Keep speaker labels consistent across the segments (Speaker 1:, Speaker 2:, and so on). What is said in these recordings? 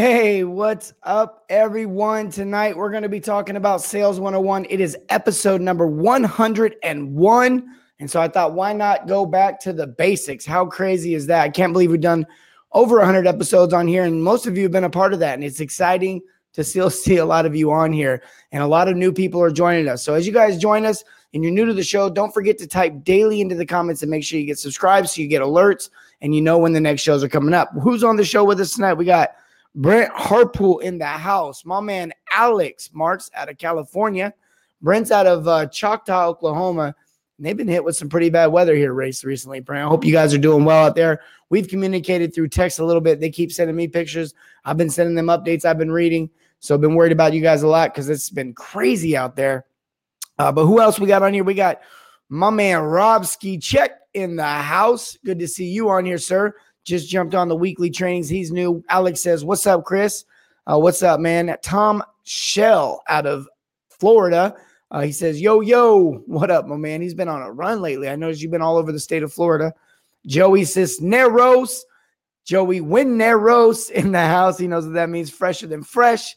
Speaker 1: Hey, what's up, everyone? Tonight we're going to be talking about Sales 101. It is episode number 101. And so I thought, why not go back to the basics? How crazy is that? I can't believe we've done over 100 episodes on here, and most of you have been a part of that. And it's exciting to still see a lot of you on here, and a lot of new people are joining us. So as you guys join us and you're new to the show, don't forget to type daily into the comments and make sure you get subscribed so you get alerts and you know when the next shows are coming up. Who's on the show with us tonight? We got Brent Harpool in the house. My man Alex Marks out of California. Brent's out of uh, Choctaw, Oklahoma. And they've been hit with some pretty bad weather here race recently. Brent, I hope you guys are doing well out there. We've communicated through text a little bit. They keep sending me pictures. I've been sending them updates I've been reading. So I've been worried about you guys a lot because it's been crazy out there. Uh, but who else we got on here? We got my man Rob Ski Check in the house. Good to see you on here, sir just jumped on the weekly trainings. He's new. Alex says, What's up, Chris? Uh, what's up, man? Tom Shell out of Florida. Uh, he says, Yo, yo, what up, my man? He's been on a run lately. I noticed you've been all over the state of Florida. Joey Cisneros, Joey Wineros in the house. He knows what that means fresher than fresh.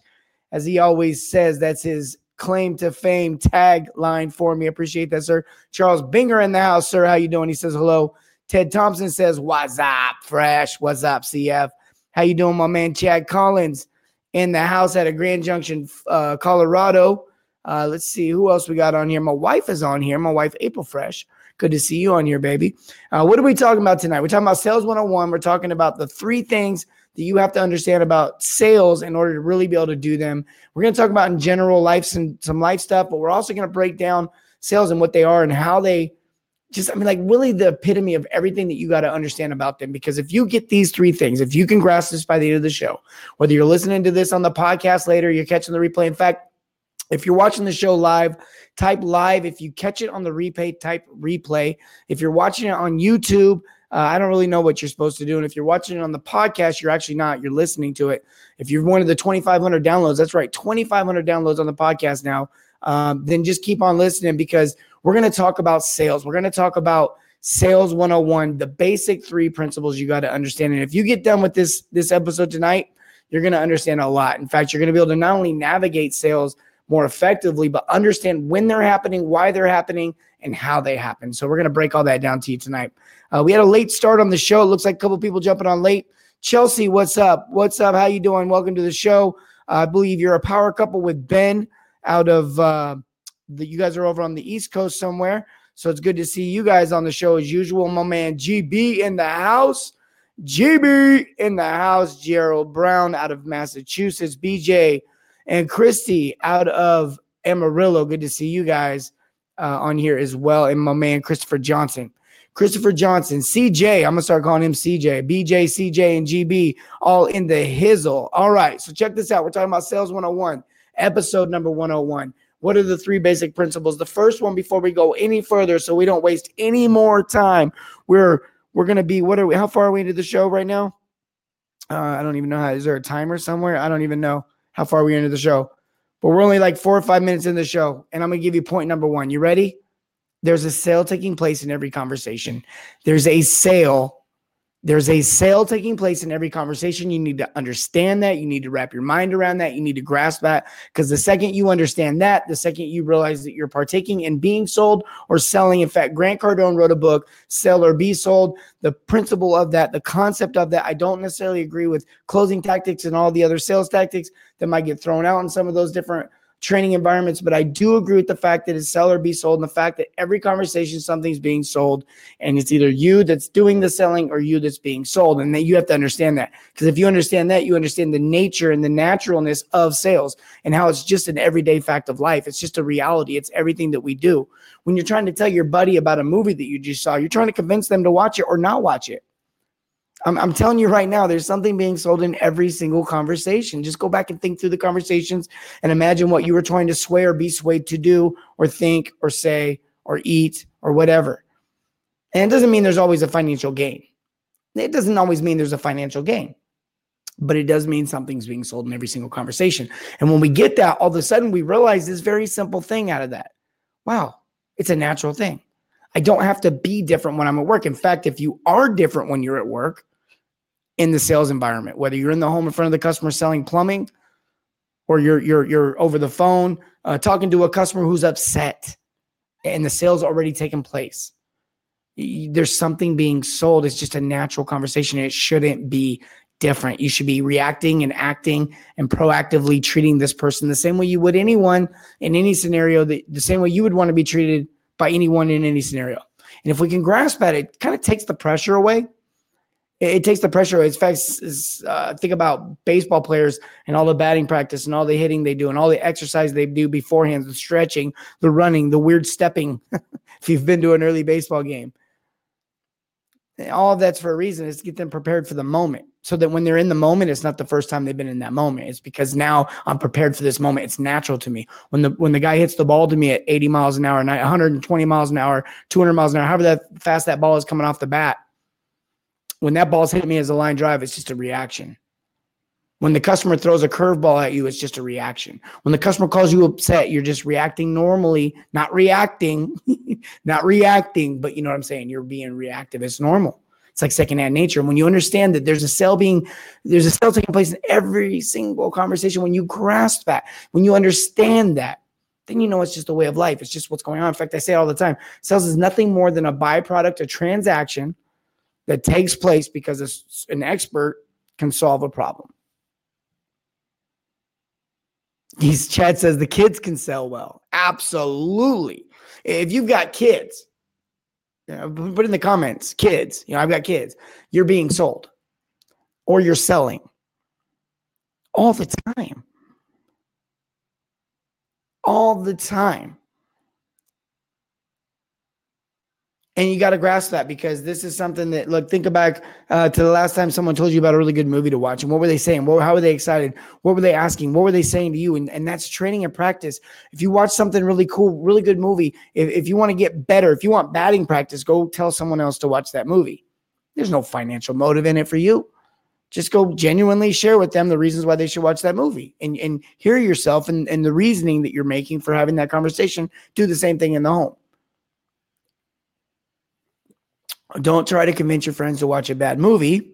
Speaker 1: As he always says, that's his claim to fame tagline for me. Appreciate that, sir. Charles Binger in the house, sir. How you doing? He says hello. Ted Thompson says, "What's up, Fresh? What's up, CF? How you doing, my man? Chad Collins in the house at a Grand Junction, uh, Colorado. Uh, let's see who else we got on here. My wife is on here. My wife, April Fresh. Good to see you on here, baby. Uh, what are we talking about tonight? We're talking about Sales 101. We're talking about the three things that you have to understand about sales in order to really be able to do them. We're going to talk about in general life some some life stuff, but we're also going to break down sales and what they are and how they just I mean, like really the epitome of everything that you got to understand about them. Because if you get these three things, if you can grasp this by the end of the show, whether you're listening to this on the podcast later, you're catching the replay. In fact, if you're watching the show live, type live. If you catch it on the replay, type replay. If you're watching it on YouTube, uh, I don't really know what you're supposed to do. And if you're watching it on the podcast, you're actually not. You're listening to it. If you're one of the 2,500 downloads, that's right, 2,500 downloads on the podcast now. Um, then just keep on listening because we're going to talk about sales. We're going to talk about sales 101, the basic three principles you got to understand. And if you get done with this this episode tonight, you're going to understand a lot. In fact, you're going to be able to not only navigate sales more effectively, but understand when they're happening, why they're happening, and how they happen. So we're going to break all that down to you tonight. Uh, we had a late start on the show. It looks like a couple people jumping on late. Chelsea, what's up? What's up? How you doing? Welcome to the show. Uh, I believe you're a power couple with Ben out of uh, that you guys are over on the East Coast somewhere. So it's good to see you guys on the show as usual. My man GB in the house. GB in the house. Gerald Brown out of Massachusetts. BJ and Christy out of Amarillo. Good to see you guys uh, on here as well. And my man Christopher Johnson. Christopher Johnson, CJ, I'm gonna start calling him CJ, BJ, CJ, and GB, all in the hizzle. All right, so check this out. We're talking about Sales 101, episode number 101. What are the three basic principles? The first one, before we go any further, so we don't waste any more time, we're we're gonna be what are we? How far are we into the show right now? Uh, I don't even know how. Is there a timer somewhere? I don't even know how far we into the show, but we're only like four or five minutes in the show, and I'm gonna give you point number one. You ready? There's a sale taking place in every conversation. There's a sale there's a sale taking place in every conversation. You need to understand that. You need to wrap your mind around that. You need to grasp that. Because the second you understand that, the second you realize that you're partaking in being sold or selling. In fact, Grant Cardone wrote a book, Sell or Be Sold. The principle of that, the concept of that, I don't necessarily agree with closing tactics and all the other sales tactics that might get thrown out in some of those different training environments, but I do agree with the fact that it's sell or be sold and the fact that every conversation something's being sold and it's either you that's doing the selling or you that's being sold. And that you have to understand that. Because if you understand that, you understand the nature and the naturalness of sales and how it's just an everyday fact of life. It's just a reality. It's everything that we do. When you're trying to tell your buddy about a movie that you just saw, you're trying to convince them to watch it or not watch it. I'm, I'm telling you right now, there's something being sold in every single conversation. Just go back and think through the conversations and imagine what you were trying to sway or be swayed to do or think or say or eat or whatever. And it doesn't mean there's always a financial gain. It doesn't always mean there's a financial gain, but it does mean something's being sold in every single conversation. And when we get that, all of a sudden we realize this very simple thing out of that. Wow, it's a natural thing. I don't have to be different when I'm at work. In fact, if you are different when you're at work, in the sales environment, whether you're in the home in front of the customer selling plumbing or you're you're you're over the phone uh, talking to a customer who's upset and the sales already taken place. There's something being sold. It's just a natural conversation. It shouldn't be different. You should be reacting and acting and proactively treating this person the same way you would anyone in any scenario, the, the same way you would want to be treated by anyone in any scenario. And if we can grasp that, it kind of takes the pressure away. It, it takes the pressure away. In fact, uh, think about baseball players and all the batting practice and all the hitting they do and all the exercise they do beforehand, the stretching, the running, the weird stepping. if you've been to an early baseball game, all of that's for a reason is to get them prepared for the moment so that when they're in the moment it's not the first time they've been in that moment it's because now i'm prepared for this moment it's natural to me when the when the guy hits the ball to me at 80 miles an hour 120 miles an hour 200 miles an hour however that fast that ball is coming off the bat when that ball's hitting me as a line drive it's just a reaction when the customer throws a curveball at you, it's just a reaction. When the customer calls you upset, you're just reacting normally, not reacting, not reacting, but you know what I'm saying? You're being reactive. It's normal. It's like secondhand nature. And when you understand that there's a sale being, there's a sale taking place in every single conversation, when you grasp that, when you understand that, then you know it's just a way of life. It's just what's going on. In fact, I say it all the time sales is nothing more than a byproduct, a transaction that takes place because an expert can solve a problem. He's Chad says the kids can sell well. Absolutely. If you've got kids, you know, put in the comments, kids, you know, I've got kids. You're being sold or you're selling all the time. All the time. And you got to grasp that because this is something that, look, think back uh, to the last time someone told you about a really good movie to watch. And what were they saying? What, how were they excited? What were they asking? What were they saying to you? And, and that's training and practice. If you watch something really cool, really good movie, if, if you want to get better, if you want batting practice, go tell someone else to watch that movie. There's no financial motive in it for you. Just go genuinely share with them the reasons why they should watch that movie and, and hear yourself and, and the reasoning that you're making for having that conversation. Do the same thing in the home. Don't try to convince your friends to watch a bad movie.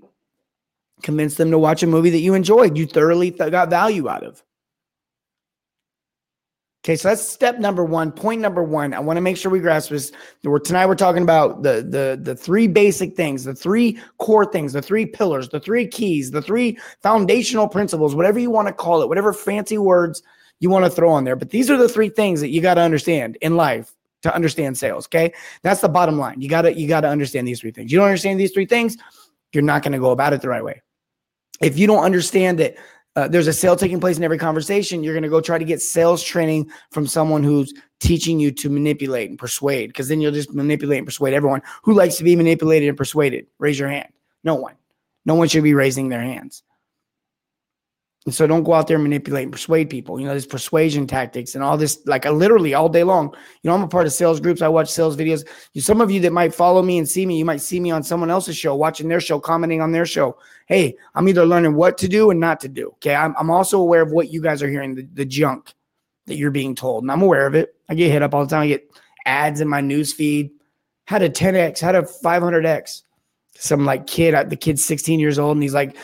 Speaker 1: Convince them to watch a movie that you enjoyed, you thoroughly th- got value out of. Okay, so that's step number one. Point number one. I want to make sure we grasp this. We're, tonight we're talking about the the the three basic things, the three core things, the three pillars, the three keys, the three foundational principles, whatever you want to call it, whatever fancy words you want to throw on there. But these are the three things that you got to understand in life to understand sales. Okay. That's the bottom line. You gotta, you gotta understand these three things. You don't understand these three things, you're not to go about it the right way. If you don't understand that uh, there's a sale taking place in every conversation, you're to go try to get sales training from someone who's teaching you to manipulate and persuade, because then you'll just manipulate and persuade everyone who likes to be manipulated and persuaded. Raise your hand. No one. No one should be raising their hands. And so don't go out there and manipulate and persuade people. You know, there's persuasion tactics and all this, like I literally all day long. You know, I'm a part of sales groups. I watch sales videos. Some of you that might follow me and see me, you might see me on someone else's show, watching their show, commenting on their show. Hey, I'm either learning what to do and not to do. Okay. I'm, I'm also aware of what you guys are hearing, the, the junk that you're being told. And I'm aware of it. I get hit up all the time. I get ads in my news feed. Had a 10x, had a 500x some like kid, uh, the kid's 16 years old, and he's like,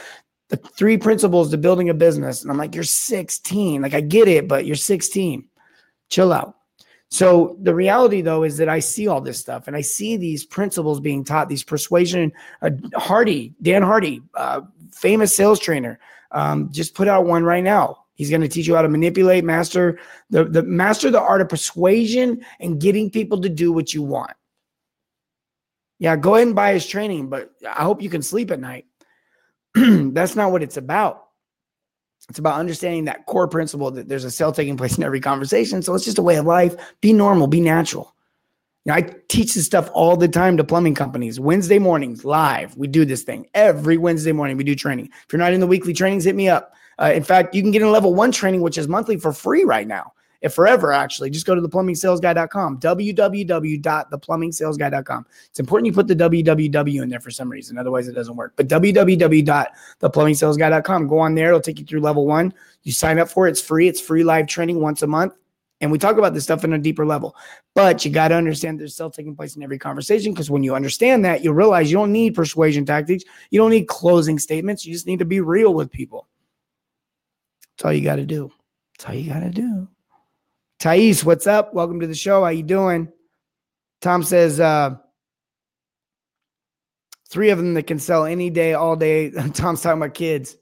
Speaker 1: the three principles to building a business. And I'm like, you're 16. Like, I get it, but you're 16. Chill out. So the reality, though, is that I see all this stuff and I see these principles being taught. These persuasion, uh, Hardy, Darren Hardy, uh, famous sales trainer, um, just put out one right now. He's going to teach you how to manipulate, master the, the master the art of persuasion and getting people to do what you want. Yeah, go ahead and buy his training, but I hope you can sleep at night. that's not what it's about. It's about understanding that core principle that there's a sale taking place in every conversation. So it's just a way of life. Be normal, be natural. You know, I teach this stuff all the time to plumbing companies. Wednesday mornings, live. We do this thing every Wednesday morning. We do training. If you're not in the weekly trainings, hit me up. Uh, in fact, you can get in level one training, which is monthly for free right now if forever actually just go to theplumbingsalesguy.com www.theplumbingsalesguy.com it's important you put the www in there for some reason otherwise it doesn't work but www.theplumbingsalesguy.com go on there it'll take you through level one you sign up for it it's free it's free live training once a month And we talk about this stuff in a deeper level. But you got to understand there's still taking place in every conversation because when you understand that, you realize you don't need persuasion tactics. You don't need closing statements. You just need to be real with people. That's all you got to do. That's all you got to do. Thais, what's up? Welcome to the show. How you doing? Tom says, uh, three of them that can sell any day, all day. Tom's talking about kids.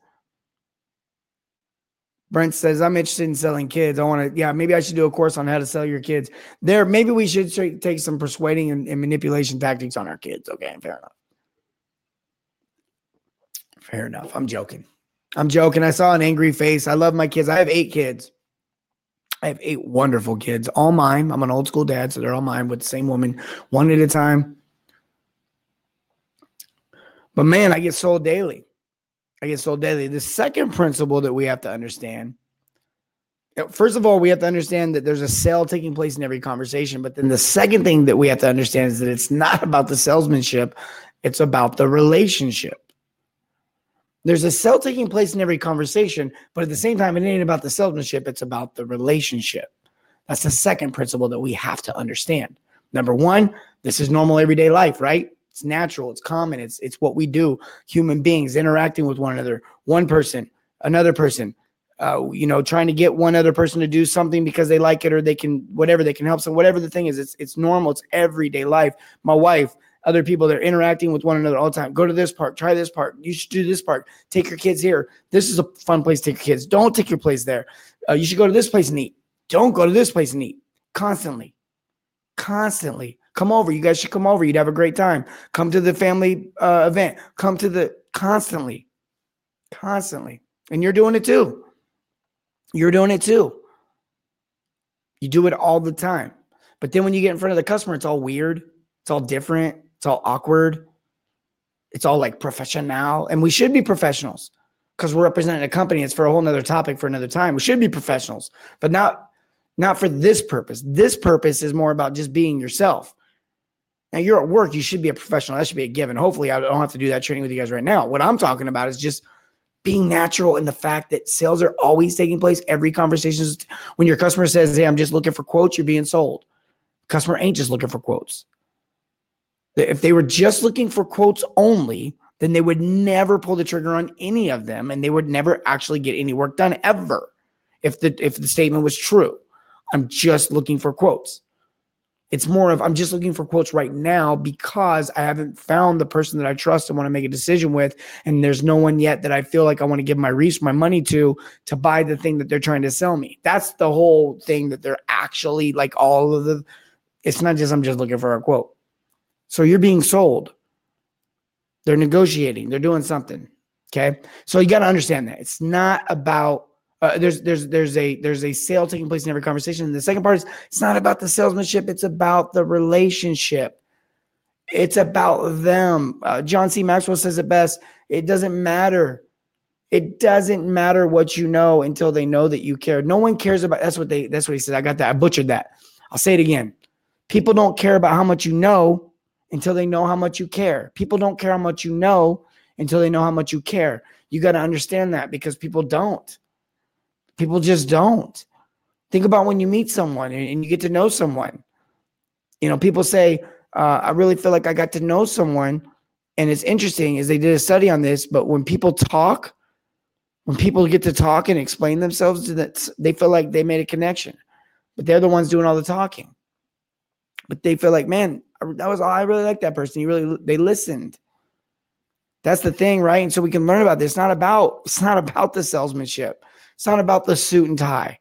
Speaker 1: Brent says, I'm interested in selling kids. I want to, yeah, maybe I should do a course on how to sell your kids. There, maybe we should take some persuading and, and manipulation tactics on our kids. Okay, fair enough. Fair enough. I'm joking. I'm joking. I saw an angry face. I love my kids. I have eight kids. I have eight wonderful kids, all mine. I'm an old school dad, so they're all mine with the same woman, one at a time. But man, I get sold daily. I get sold daily. The second principle that we have to understand first of all, we have to understand that there's a sale taking place in every conversation. But then the second thing that we have to understand is that it's not about the salesmanship, it's about the relationship. There's a sale taking place in every conversation, but at the same time, it ain't about the salesmanship, it's about the relationship. That's the second principle that we have to understand. Number one, this is normal everyday life, right? It's natural, it's common, it's it's what we do. Human beings interacting with one another, one person, another person, uh, you know, trying to get one other person to do something because they like it or they can whatever they can help. So whatever the thing is, it's it's normal. It's everyday life. My wife, other people, they're interacting with one another all the time. Go to this park, try this park. You should do this park. Take your kids here. This is a fun place to take your kids. Don't take your place there. Uh, you should go to this place and eat. Don't go to this place and eat. Constantly, constantly. Come over. You guys should come over. You'd have a great time. Come to the family uh, event. Come to the constantly, constantly. And you're doing it too. You're doing it too. You do it all the time. But then when you get in front of the customer, it's all weird. It's all different. It's all awkward. It's all like professional. And we should be professionals because we're representing a company. It's for a whole nother topic for another time. We should be professionals, but not not for this purpose. This purpose is more about just being yourself. Now you're at work, you should be a professional. That should be a given. Hopefully, I don't have to do that training with you guys right now. What I'm talking about is just being natural in the fact that sales are always taking place. Every conversation is when your customer says, Hey, I'm just looking for quotes, you're being sold. Customer ain't just looking for quotes. If they were just looking for quotes only, then they would never pull the trigger on any of them and they would never actually get any work done ever. If the if the statement was true, I'm just looking for quotes. It's more of I'm just looking for quotes right now because I haven't found the person that I trust and want to make a decision with. And there's no one yet that I feel like I want to give my reach, my money to, to buy the thing that they're trying to sell me. That's the whole thing that they're actually like all of the, it's not just I'm just looking for a quote. So you're being sold. They're negotiating, they're doing something. Okay. So you got to understand that it's not about uh, there's there's there's a there's a sale taking place in every conversation. And the second part is it's not about the salesmanship; it's about the relationship. It's about them. Uh, John C. Maxwell says it best. It doesn't matter. It doesn't matter what you know until they know that you care. No one cares about. That's what they. That's what he said. I got that. I butchered that. I'll say it again. People don't care about how much you know until they know how much you care. People don't care how much you know until they know how much you care. You got to understand that because people don't. People just don't. Think about when you meet someone and you get to know someone. You know, people say, uh, I really feel like I got to know someone. And it's interesting is they did a study on this, but when people talk, when people get to talk and explain themselves to that, they feel like they made a connection, but they're the ones doing all the talking. But they feel like, man, that was all I really like that person. You really, they listened. That's the thing, right? And so we can learn about this. It's not about, it's not about the salesmanship. It's not about the suit and tie.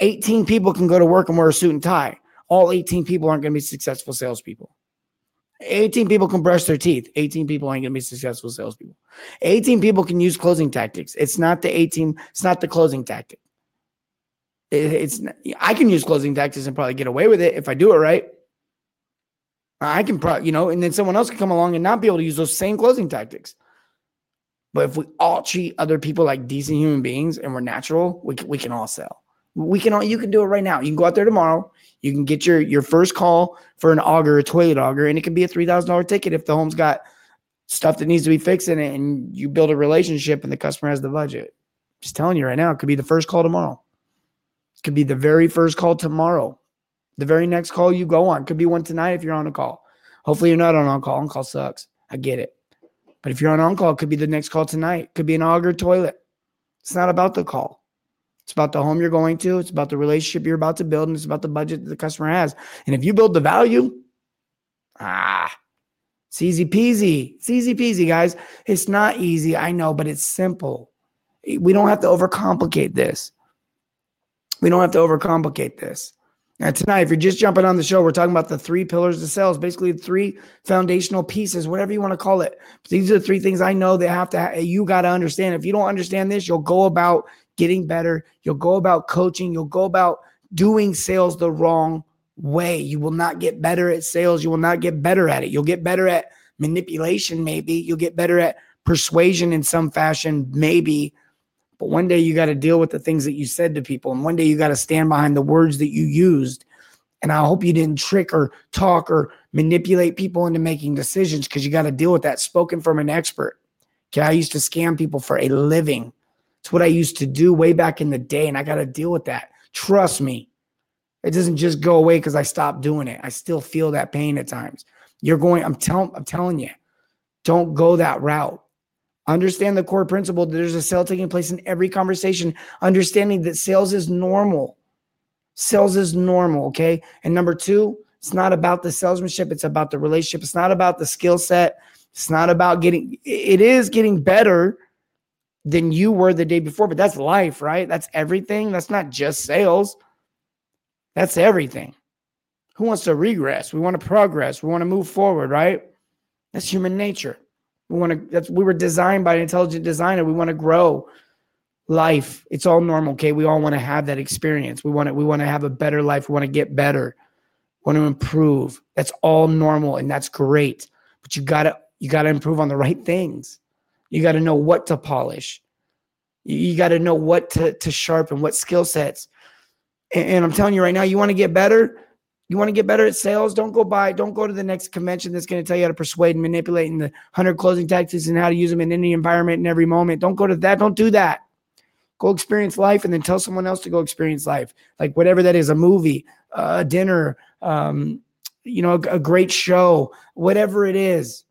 Speaker 1: 18 people can go to work and wear a suit and tie. All 18 people aren't going to be successful salespeople. 18 people can brush their teeth. 18 people ain't going to be successful salespeople. 18 people can use closing tactics. It's not the 18, it's not the closing tactic. It, it's I can use closing tactics and probably get away with it if I do it right. I can probably, you know, and then someone else can come along and not be able to use those same closing tactics. But if we all treat other people like decent human beings and we're natural, we can, we can all sell. We can all you can do it right now. You can go out there tomorrow. You can get your your first call for an auger, a toilet auger, and it can be a three thousand dollar ticket if the home's got stuff that needs to be fixed in it, and you build a relationship and the customer has the budget. Just telling you right now, it could be the first call tomorrow. It could be the very first call tomorrow. The very next call you go on. Could be one tonight if you're on a call. Hopefully you're not on on call. On call sucks. I get it. But if you're on on call, it could be the next call tonight. Could be an auger toilet. It's not about the call. It's about the home you're going to. It's about the relationship you're about to build, and it's about the budget that the customer has. And if you build the value, ah, it's easy peasy. It's easy peasy, guys. It's not easy, I know, but it's simple. We don't have to overcomplicate this. We don't have to overcomplicate this. Now, tonight, if you're just jumping on the show, we're talking about the three pillars of sales, basically the three foundational pieces, whatever you want to call it. But these are the three things I know that have to, ha- you got to understand. If you don't understand this, you'll go about getting better. You'll go about coaching. You'll go about doing sales the wrong way. You will not get better at sales. You will not get better at it. You'll get better at manipulation, maybe. You'll get better at persuasion in some fashion, maybe. But one day you got to deal with the things that you said to people. And one day you got to stand behind the words that you used. And I hope you didn't trick or talk or manipulate people into making decisions because you got to deal with that spoken from an expert. Okay. I used to scam people for a living. It's what I used to do way back in the day. And I got to deal with that. Trust me. It doesn't just go away because I stopped doing it. I still feel that pain at times. You're going, I'm telling, I'm telling you, don't go that route. Understand the core principle that there's a sale taking place in every conversation, understanding that sales is normal. Sales is normal. Okay. And number two, it's not about the salesmanship, it's about the relationship. It's not about the skill set. It's not about getting, it is getting better than you were the day before, but that's life, right? That's everything. That's not just sales, that's everything. Who wants to regress? We want to progress. We want to move forward, right? That's human nature. We want to, that's, we were designed by an intelligent designer. We want to grow life. It's all normal. Okay. We all want to have that experience. We want to, we want to have a better life. We want to get better. We want to improve. That's all normal and that's great. But you gotta, you gotta improve on the right things. You got to know what to polish. You, you got to know what to, to sharpen, what skill sets. And, and I'm telling you right now, you want to get better you want to get better at sales? Don't go buy, don't go to the next convention that's going to tell you how to persuade and manipulate and the 100 closing tactics and how to use them in any environment and every moment. Don't go to that. Don't do that. Go experience life and then tell someone else to go experience life. Like whatever that is, a movie, a dinner, um, you know, a, a great show, whatever it is.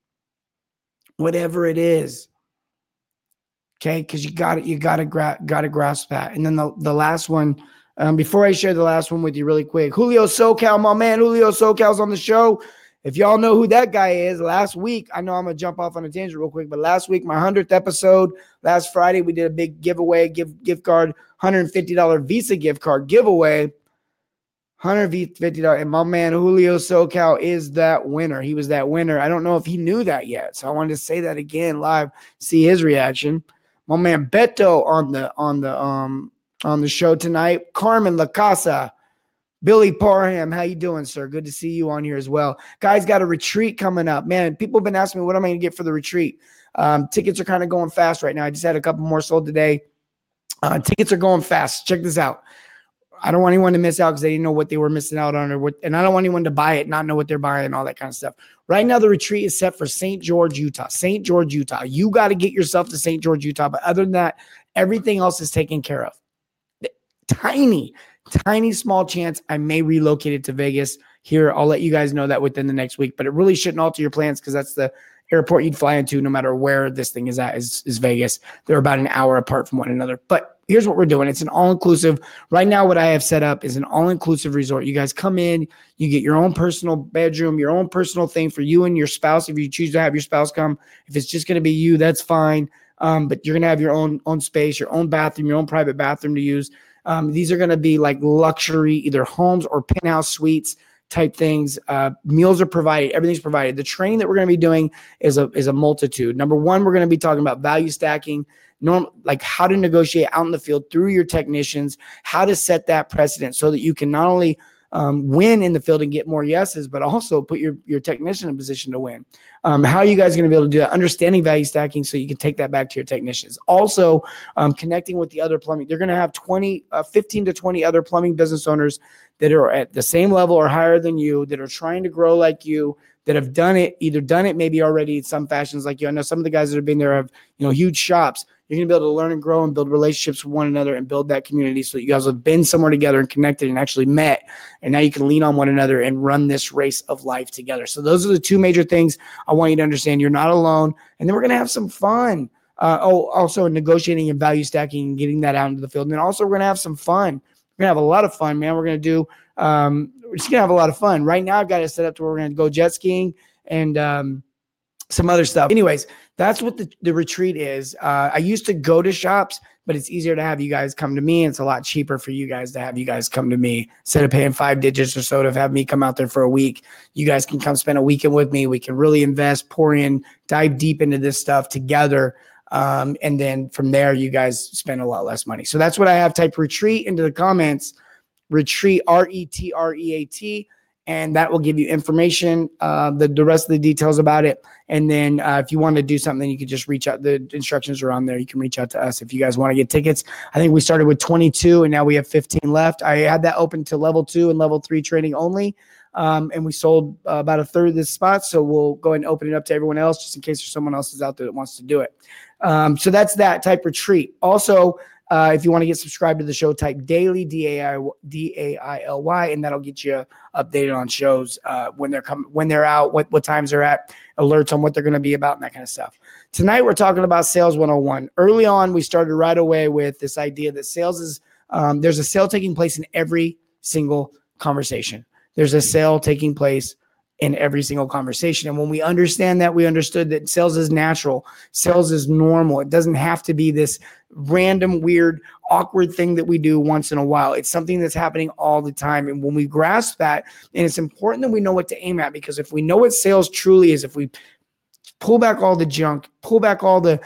Speaker 1: Whatever it is. Okay, because you got it, you got to gra- got to grasp that. And then the, the last one, um, before I share the last one with you, really quick, Julio SoCal, my man, Julio SoCal's on the show. If y'all know who that guy is, last week, I know I'm gonna jump off on a tangent real quick, but last week, my hundredth episode, last Friday, we did a big giveaway, give gift card, $150 Visa gift card giveaway. $150. And my man Julio SoCal is that winner. He was that winner. I don't know if he knew that yet. So I wanted to say that again live, see his reaction. My man Beto on the on the um on the show tonight. Carmen Lacasa, Billy Parham, how you doing, sir? Good to see you on here as well. Guys, got a retreat coming up. Man, people have been asking me what am I going to get for the retreat. Um, tickets are kind of going fast right now. I just had a couple more sold today. Uh, tickets are going fast. Check this out. I don't want anyone to miss out because they didn't know what they were missing out on, or what, and I don't want anyone to buy it, not know what they're buying, and all that kind of stuff. Right now, the retreat is set for St. George, Utah. St. George, Utah. You got to get yourself to St. George, Utah. But other than that, everything else is taken care of tiny, tiny small chance I may relocate it to Vegas here. I'll let you guys know that within the next week, but it really shouldn't alter your plans because that's the airport you'd fly into no matter where this thing is at is, is Vegas. They're about an hour apart from one another. But here's what we're doing. It's an all-inclusive. Right now, what I have set up is an all-inclusive resort. You guys come in, you get your own personal bedroom, your own personal thing for you and your spouse. If you choose to have your spouse come, if it's just going to be you, that's fine. Um, but you're gonna have your own own space, your own bathroom, your own private bathroom to use. Um, these are going to be like luxury, either homes or penthouse suites type things. Uh, meals are provided. Everything's provided. The training that we're going to be doing is a is a multitude. Number one, we're going to be talking about value stacking, norm like how to negotiate out in the field through your technicians, how to set that precedent so that you can not only um, win in the field and get more yeses, but also put your, your technician in position to win. Um, how are you guys going to be able to do that? Understanding value stacking so you can take that back to your technicians. Also, um, connecting with the other plumbing. They're going to have 20, uh, 15 to 20 other plumbing business owners that are at the same level or higher than you, that are trying to grow like you, that have done it, either done it maybe already in some fashions like you. I know some of the guys that have been there have, you know, huge shops. You're gonna be able to learn and grow and build relationships with one another and build that community so that you guys have been somewhere together and connected and actually met. And now you can lean on one another and run this race of life together. So those are the two major things I want you to understand. You're not alone. And then we're gonna have some fun. Uh, oh, also negotiating and value stacking and getting that out into the field. And then also we're gonna have some fun. We're gonna have a lot of fun, man. We're gonna do um, we're just gonna have a lot of fun. Right now, I've got it set up to where we're gonna go jet skiing and um, some other stuff. Anyways, that's what the, the retreat is. Uh, I used to go to shops, but it's easier to have you guys come to me. And It's a lot cheaper for you guys to have you guys come to me instead of paying five digits or so to have me come out there for a week. You guys can come spend a weekend with me. We can really invest, pour in, dive deep into this stuff together. Um, and then from there, you guys spend a lot less money. So that's what I have. Type retreat into the comments. Retreat, R E T R E A T and that will give you information, uh, the, the rest of the details about it. And then uh, if you want to do something, you can just reach out. The instructions are on there. You can reach out to us if you guys want to get tickets. I think we started with 22 and now we have 15 left. I had that open to level two and level three training only. Um, and we sold uh, about a third of this spot. So we'll go ahead and open it up to everyone else just in case there's someone else is out there that wants to do it. Um, so that's that type retreat. Also, uh, if you want to get subscribed to the show, type daily D A I D A I L Y, and that'll get you updated on shows uh, when they're coming, when they're out, what what times they're at, alerts on what they're going to be about, and that kind of stuff. Tonight we're talking about sales 101. Early on, we started right away with this idea that sales is um, there's a sale taking place in every single conversation. There's a sale taking place in every single conversation. And when we understand that, we understood that sales is natural, sales is normal. It doesn't have to be this random, weird, awkward thing that we do once in a while. It's something that's happening all the time. And when we grasp that, and it's important that we know what to aim at because if we know what sales truly is, if we pull back all the junk, pull back all the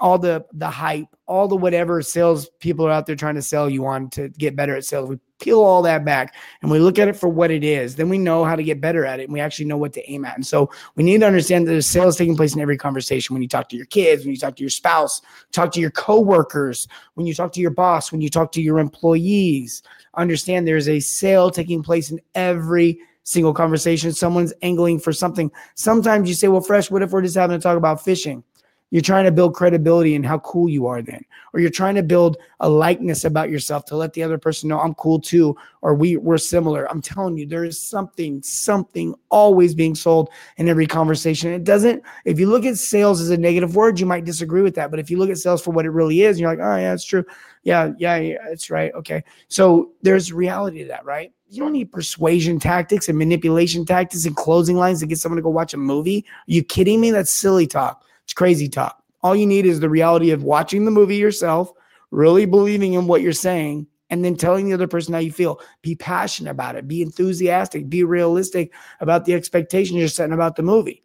Speaker 1: all the the hype, all the whatever sales people are out there trying to sell you on to get better at sales. We peel all that back and we look at it for what it is. Then we know how to get better at it and we actually know what to aim at. And so we need to understand that there's sales taking place in every conversation when you talk to your kids, when you talk to your spouse, talk to your coworkers, when you talk to your boss, when you talk to your employees. Understand there's a sale taking place in every single conversation. Someone's angling for something. Sometimes you say, well, Fresh, what if we're just having to talk about fishing? You're trying to build credibility and how cool you are then. Or you're trying to build a likeness about yourself to let the other person know I'm cool too, or we, we're similar. I'm telling you, there is something, something always being sold in every conversation. It doesn't, if you look at sales as a negative word, you might disagree with that. But if you look at sales for what it really is, you're like, oh, yeah, it's true. Yeah, yeah, yeah, it's right. Okay. So there's reality to that, right? You don't need persuasion tactics and manipulation tactics and closing lines to get someone to go watch a movie. Are you kidding me? That's silly talk. It's crazy talk. All you need is the reality of watching the movie yourself, really believing in what you're saying, and then telling the other person how you feel. Be passionate about it. Be enthusiastic. Be realistic about the expectations you're setting about the movie.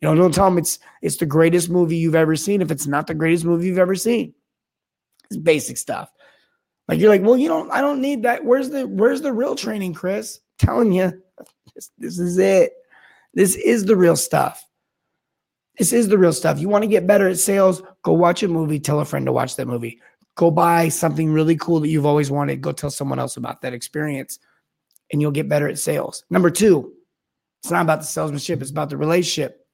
Speaker 1: You know, don't tell them it's it's the greatest movie you've ever seen if it's not the greatest movie you've ever seen. It's basic stuff. Like you're like, well, you don't. I don't need that. Where's the Where's the real training, Chris? I'm telling you, this, this is it. This is the real stuff. This is the real stuff. You want to get better at sales? Go watch a movie. Tell a friend to watch that movie. Go buy something really cool that you've always wanted. Go tell someone else about that experience, and you'll get better at sales. Number two, it's not about the salesmanship. It's about the relationship.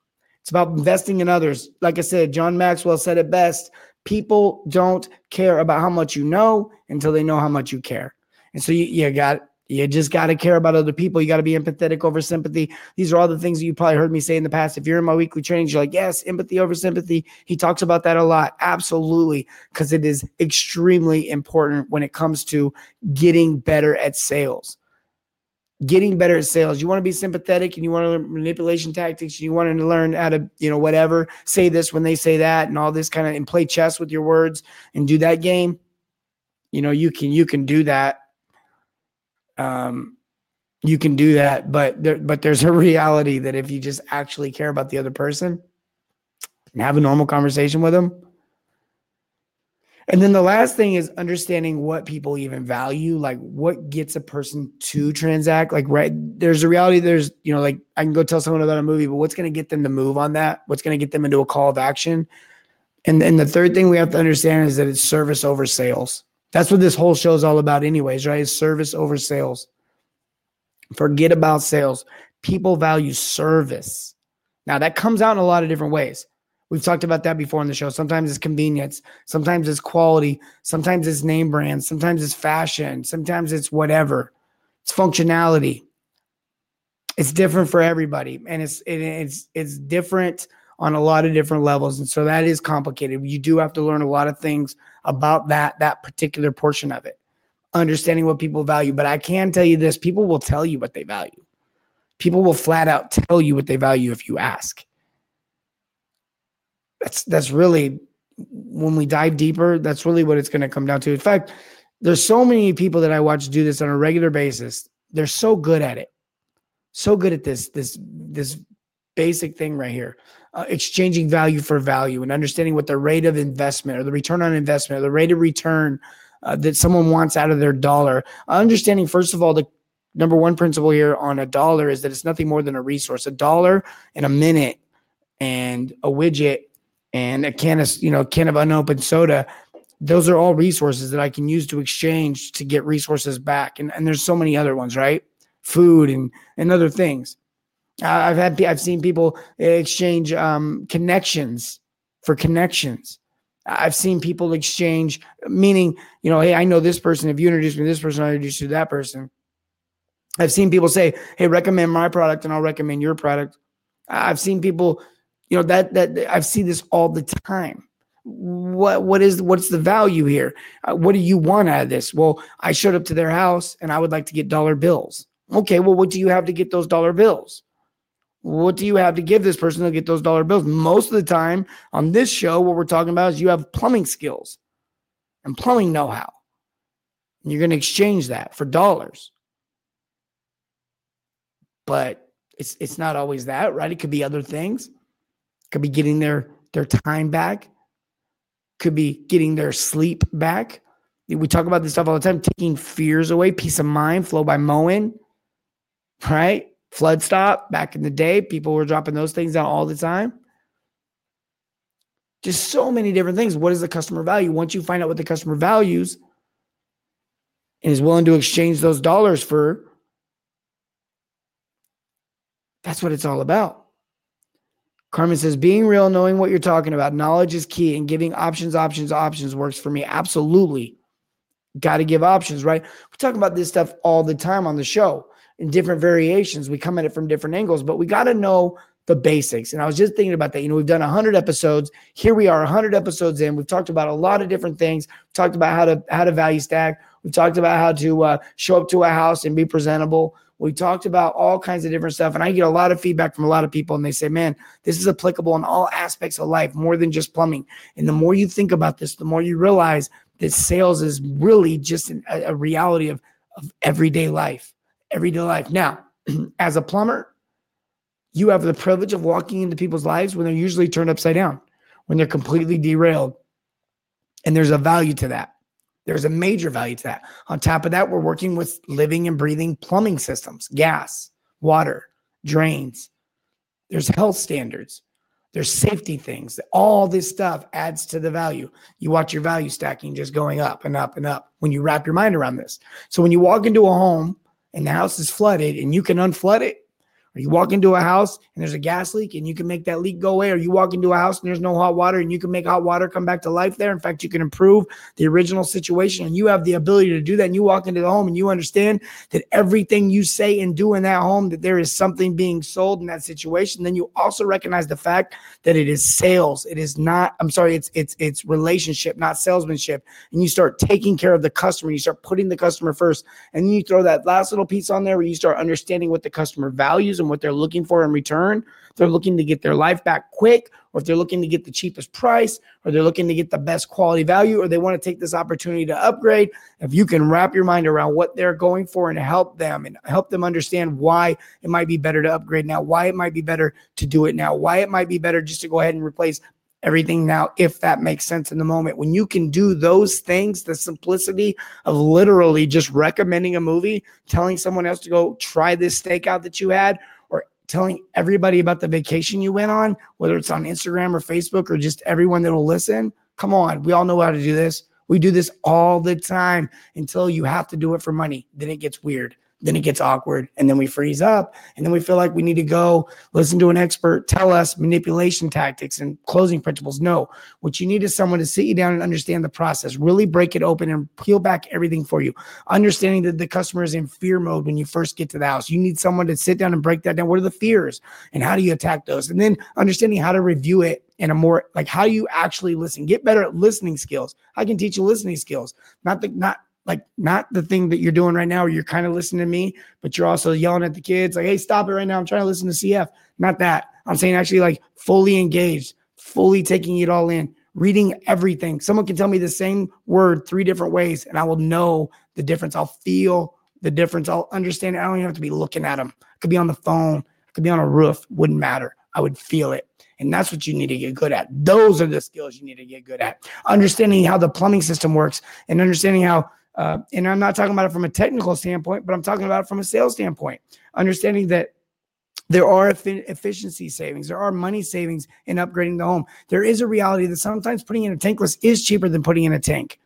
Speaker 1: It's about investing in others. Like I said, John Maxwell said it best. People don't care about how much you know until they know how much you care. And so you, you got you just got to care about other people. You got to be empathetic over sympathy. These are all the things that you probably heard me say in the past. If you're in my weekly trainings, you're like, yes, empathy over sympathy. He talks about that a lot. Absolutely. Because it is extremely important when it comes to getting better at sales. Getting better at sales. You want to be sympathetic and you want to learn manipulation tactics. And you want to learn how to, you know, whatever, say this when they say that and all this kind of and play chess with your words and do that game. You know, you can you can do that um, you can do that, but there, but there's a reality that if you just actually care about the other person and have a normal conversation with them. And then the last thing is understanding what people even value, like what gets a person to transact. Like, right, there's a reality. There's, you know, like I can go tell someone about a movie, but what's going to get them to move on that? What's going to get them into a call of action? And then the third thing we have to understand is that it's service over sales. That's what this whole show is all about, anyways, right? Is service over sales. Forget about sales. People value service. Now, that comes out in a lot of different ways. We've talked about that before on the show. Sometimes it's convenience, sometimes it's quality, sometimes it's name brand, sometimes it's fashion, sometimes it's whatever. It's functionality. It's different for everybody, and it's it, it's it's different on a lot of different levels, and so that is complicated. You do have to learn a lot of things about that that particular portion of it, understanding what people value. But I can tell you this: people will tell you what they value. People will flat out tell you what they value if you ask that's that's really when we dive deeper, that's really what it's going to come down to. In fact, there's so many people that I watch do this on a regular basis. They're so good at it. So good at this this this basic thing right here. Uh, exchanging value for value and understanding what the rate of investment or the return on investment or the rate of return uh, that someone wants out of their dollar. Understanding first of all the number one principle here on a dollar is that it's nothing more than a resource. A dollar and a minute and a widget and a can of you know can of unopened soda those are all resources that i can use to exchange to get resources back and, and there's so many other ones right food and and other things i've had i've seen people exchange um, connections for connections i've seen people exchange meaning you know hey i know this person if you introduce me to this person i introduce you to that person i've seen people say hey recommend my product and i'll recommend your product i've seen people you know that that I've seen this all the time. What what is what's the value here? Uh, what do you want out of this? Well, I showed up to their house and I would like to get dollar bills. Okay, well, what do you have to get those dollar bills? What do you have to give this person to get those dollar bills? Most of the time on this show, what we're talking about is you have plumbing skills and plumbing know how. You're going to exchange that for dollars. But it's it's not always that, right? It could be other things could be getting their their time back, could be getting their sleep back. We talk about this stuff all the time, taking fears away, peace of mind, Flo by Moen, right? Flood stop back in the day, people were dropping those things out all the time. Just so many different things. What is the customer value? Once you find out what the customer values and is willing to exchange those dollars for, that's what it's all about. Carmen says, being real, knowing what you're talking about, knowledge is key, and giving options, options, options works for me. Absolutely. Got to give options, right? We talk about this stuff all the time on the show in different variations. We come at it from different angles, but we got to know the basics. And I was just thinking about that. You know, we've done 100 episodes. Here we are 100 episodes in. We've talked about a lot of different things. We've talked about how to how to value stack. We've talked about how to uh, show up to a house and be presentable. We talked about all kinds of different stuff. And I get a lot of feedback from a lot of people, and they say, man, this is applicable in all aspects of life, more than just plumbing. And the more you think about this, the more you realize that sales is really just an, a, a reality of, of everyday life, everyday life. Now, as a plumber, you have the privilege of walking into people's lives when they're usually turned upside down, when they're completely derailed. And there's a value to that. There's a major value to that. On top of that, we're working with living and breathing plumbing systems, gas, water, drains. There's health standards. There's safety things. All this stuff adds to the value. You watch your value stacking just going up and up and up when you wrap your mind around this. So when you walk into a home and the house is flooded and you can unflood it, or you walk into a house and there's a gas leak and you can make that leak go away, or you walk into a house and there's no hot water and you can make hot water come back to life there. In fact, you can improve the original situation and you have the ability to do that. And you walk into the home and you understand that everything you say and do in that home, that there is something being sold in that situation. Then you also recognize the fact that it is sales. It is not, I'm sorry, it's it's it's relationship, not salesmanship. And you start taking care of the customer, you start putting the customer first. And then you throw that last little piece on there where you start understanding what the customer values and what they're looking for in return. They're looking to get their life back quick, or if they're looking to get the cheapest price, or they're looking to get the best quality value, or they want to take this opportunity to upgrade. If you can wrap your mind around what they're going for and help them and help them understand why it might be better to upgrade now, why it might be better to do it now, why it might be better just to go ahead and replace everything now, if that makes sense in the moment. When you can do those things, the simplicity of literally just recommending a movie, telling someone else to go try this steakout that you had, or telling everybody about the vacation you went on, whether it's on Instagram or Facebook or just everyone that'll listen. Come on, we all know how to do this. We do this all the time until you have to do it for money. Then it gets weird. Then it gets awkward and then we freeze up and then we feel like we need to go listen to an expert tell us manipulation tactics and closing principles. No what you need is someone to sit you down and understand the process really break it open and peel back everything for you. Understanding that the customer is in fear mode when you first get to the house. You need someone to sit down and break that down. What are the fears and how do you attack those? And then understanding how to review it in a more like how you actually listen? Get better at listening skills. I can teach you listening skills not the not like not the thing that you're doing right now where you're kind of listening to me, but you're also yelling at the kids, like, hey, stop it right now. I'm trying to listen to CF. Not that. I'm saying actually like fully engaged, fully taking it all in, reading everything. Someone can tell me the same word three different ways, and I will know the difference. I'll feel the difference. I'll understand it. I don't even have to be looking at them. I could be on the phone, I could be on a roof, wouldn't matter. I would feel it. And that's what you need to get good at. Those are the skills you need to get good at. Understanding how the plumbing system works and understanding how uh, and I'm not talking about it from a technical standpoint, but I'm talking about it from a sales standpoint. Understanding that there are efficiency savings, there are money savings in upgrading the home. There is a reality that sometimes putting in a tankless is cheaper than putting in a tank.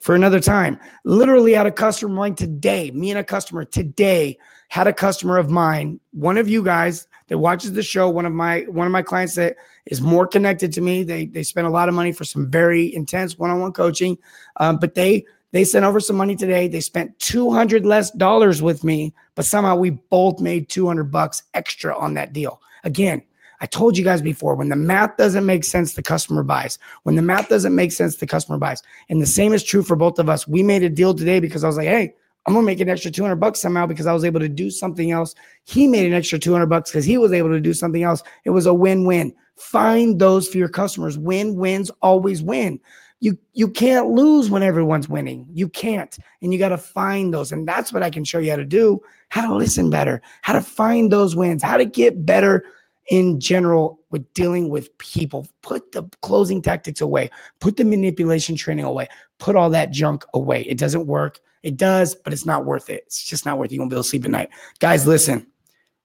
Speaker 1: For another time, literally had a customer like today, me and a customer today had a customer of mine, one of you guys that watches the show, one of my one of my clients that is more connected to me. They they spend a lot of money for some very intense one-on-one coaching, um, but they they sent over some money today. They spent 200 less dollars with me, but somehow we both made 200 bucks extra on that deal. Again, I told you guys before when the math doesn't make sense, the customer buys. When the math doesn't make sense, the customer buys. And the same is true for both of us. We made a deal today because I was like, hey, I'm gonna make an extra 200 bucks somehow because I was able to do something else. He made an extra 200 bucks because he was able to do something else. It was a win win. Find those for your customers. Win wins always win you you can't lose when everyone's winning. You can't. And you got to find those. And that's what I can show you how to do, how to listen better, how to find those wins, how to get better in general with dealing with people. Put the closing tactics away, put the manipulation training away, put all that junk away. It doesn't work. It does, but it's not worth it. It's just not worth it. You won't be able to sleep at night. Guys, listen.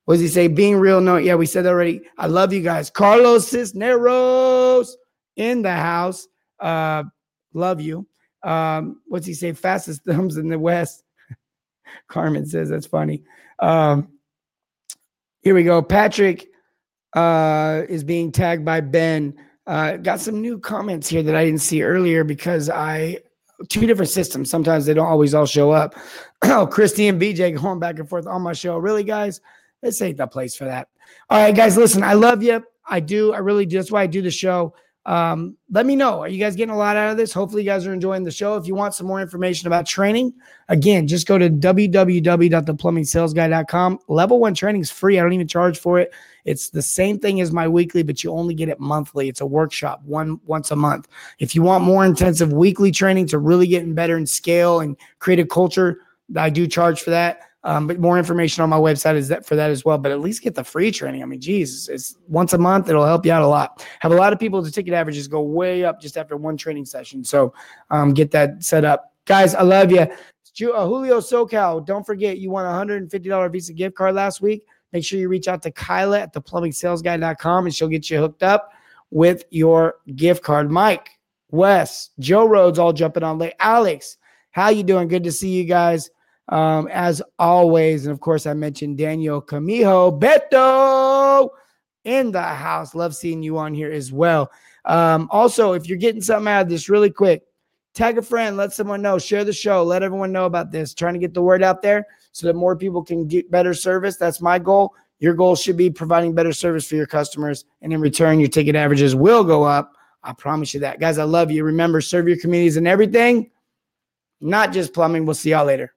Speaker 1: What does he say? Being real. No, yeah, we said that already. I love you guys. Carlos Cisneros in the house. Uh, love you. Um, what's he say? Fastest thumbs in the West. Carmen says that's funny. Um, here we go. Patrick uh, is being tagged by Ben. Uh, got some new comments here that I didn't see earlier because I two different systems. Sometimes they don't always all show up. oh, Christy and BJ going back and forth on my show. Really, guys? This ain't the place for that. All right, guys, listen, I love you. I do. I really do. That's why I do the show. Um, let me know. Are you guys getting a lot out of this? Hopefully, you guys are enjoying the show. If you want some more information about training, again, just go to www.theplumbingsalesguy.com. Level one training is free. I don't even charge for it. It's the same thing as my weekly, but you only get it monthly. It's a workshop one once a month. If you want more intensive weekly training to really get in better and scale and create a culture, I do charge for that. Um, but more information on my website is that for that as well. But at least get the free training. I mean, geez, it's once a month. It'll help you out a lot. Have a lot of people. The ticket averages go way up just after one training session. So um, get that set up, guys. I love you. Uh, Julio SoCal. Don't forget, you won a $150 Visa gift card last week. Make sure you reach out to Kyla at theplumbingsalesguy.com and she'll get you hooked up with your gift card. Mike, Wes, Joe Rhodes all jumping on late. Alex, how you doing? Good to see you guys um, as always. And of course, I mentioned Daniel Camijo Beto in the house. Love seeing you on here as well. Um, also, if you're getting something out of this really quick, tag a friend, let someone know, share the show, let everyone know about this, trying to get the word out there so that more people can get better service. That's my goal. Your goal should be providing better service for your customers. And in return, your ticket averages will go up. I promise you that. Guys, I love you. Remember, serve your communities and everything, not just plumbing. We'll see y'all later.